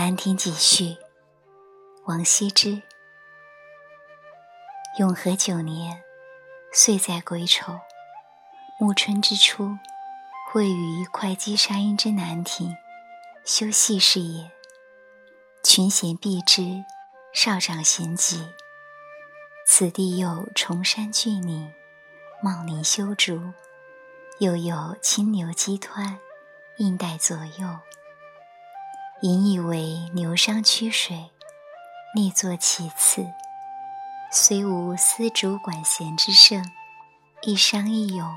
南亭几序，王羲之。永和九年，岁在癸丑，暮春之初，会于会稽山阴之南亭，修禊事也。群贤毕之，少长咸集。此地有崇山峻岭，茂林修竹，又有青牛激湍，映带左右。引以为牛商曲水，列作其次。虽无丝竹管弦之盛，一觞一咏，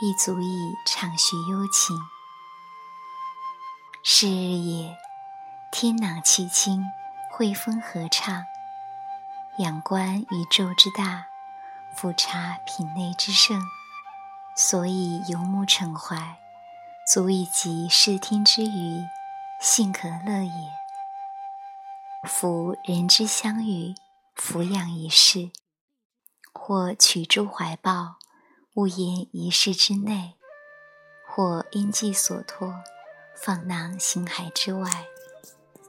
亦足以畅叙幽情。是日也，天朗气清，惠风和畅。仰观宇宙之大，俯察品类之盛，所以游目骋怀，足以及视听之娱，幸可乐也。夫人之相与，俯仰一世，或取诸怀抱，勿言一室之内；或因寄所托，放囊形骸之外，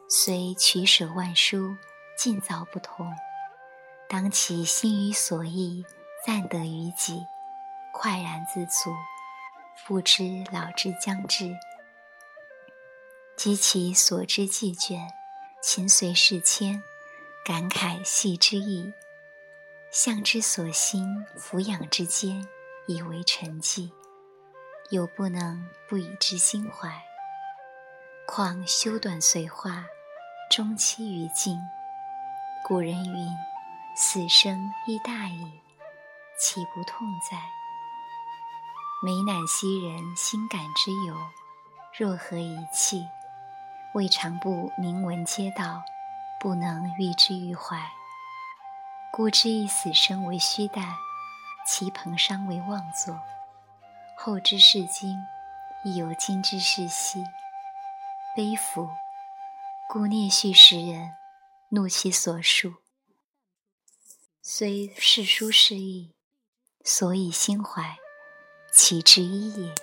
虽取舍万殊，尽凿不同。当其心于所忆，暂得于己，快然自足，不知老之将至。及其所知既倦，情随事迁，感慨系之意，向之所欣，俯仰之间，以为成绩，又不能不以之心怀。况修短随化，终期于尽。古人云。死生亦大矣，岂不痛哉？美乃昔人心感之由，若何一气？未尝不明闻皆道，不能喻之于怀。故知以死生为虚诞，其彭殇为妄作。后之视今，亦有今之视昔。悲夫！故念叙时人，怒其所述。虽世书是义，所以心怀，其之一也。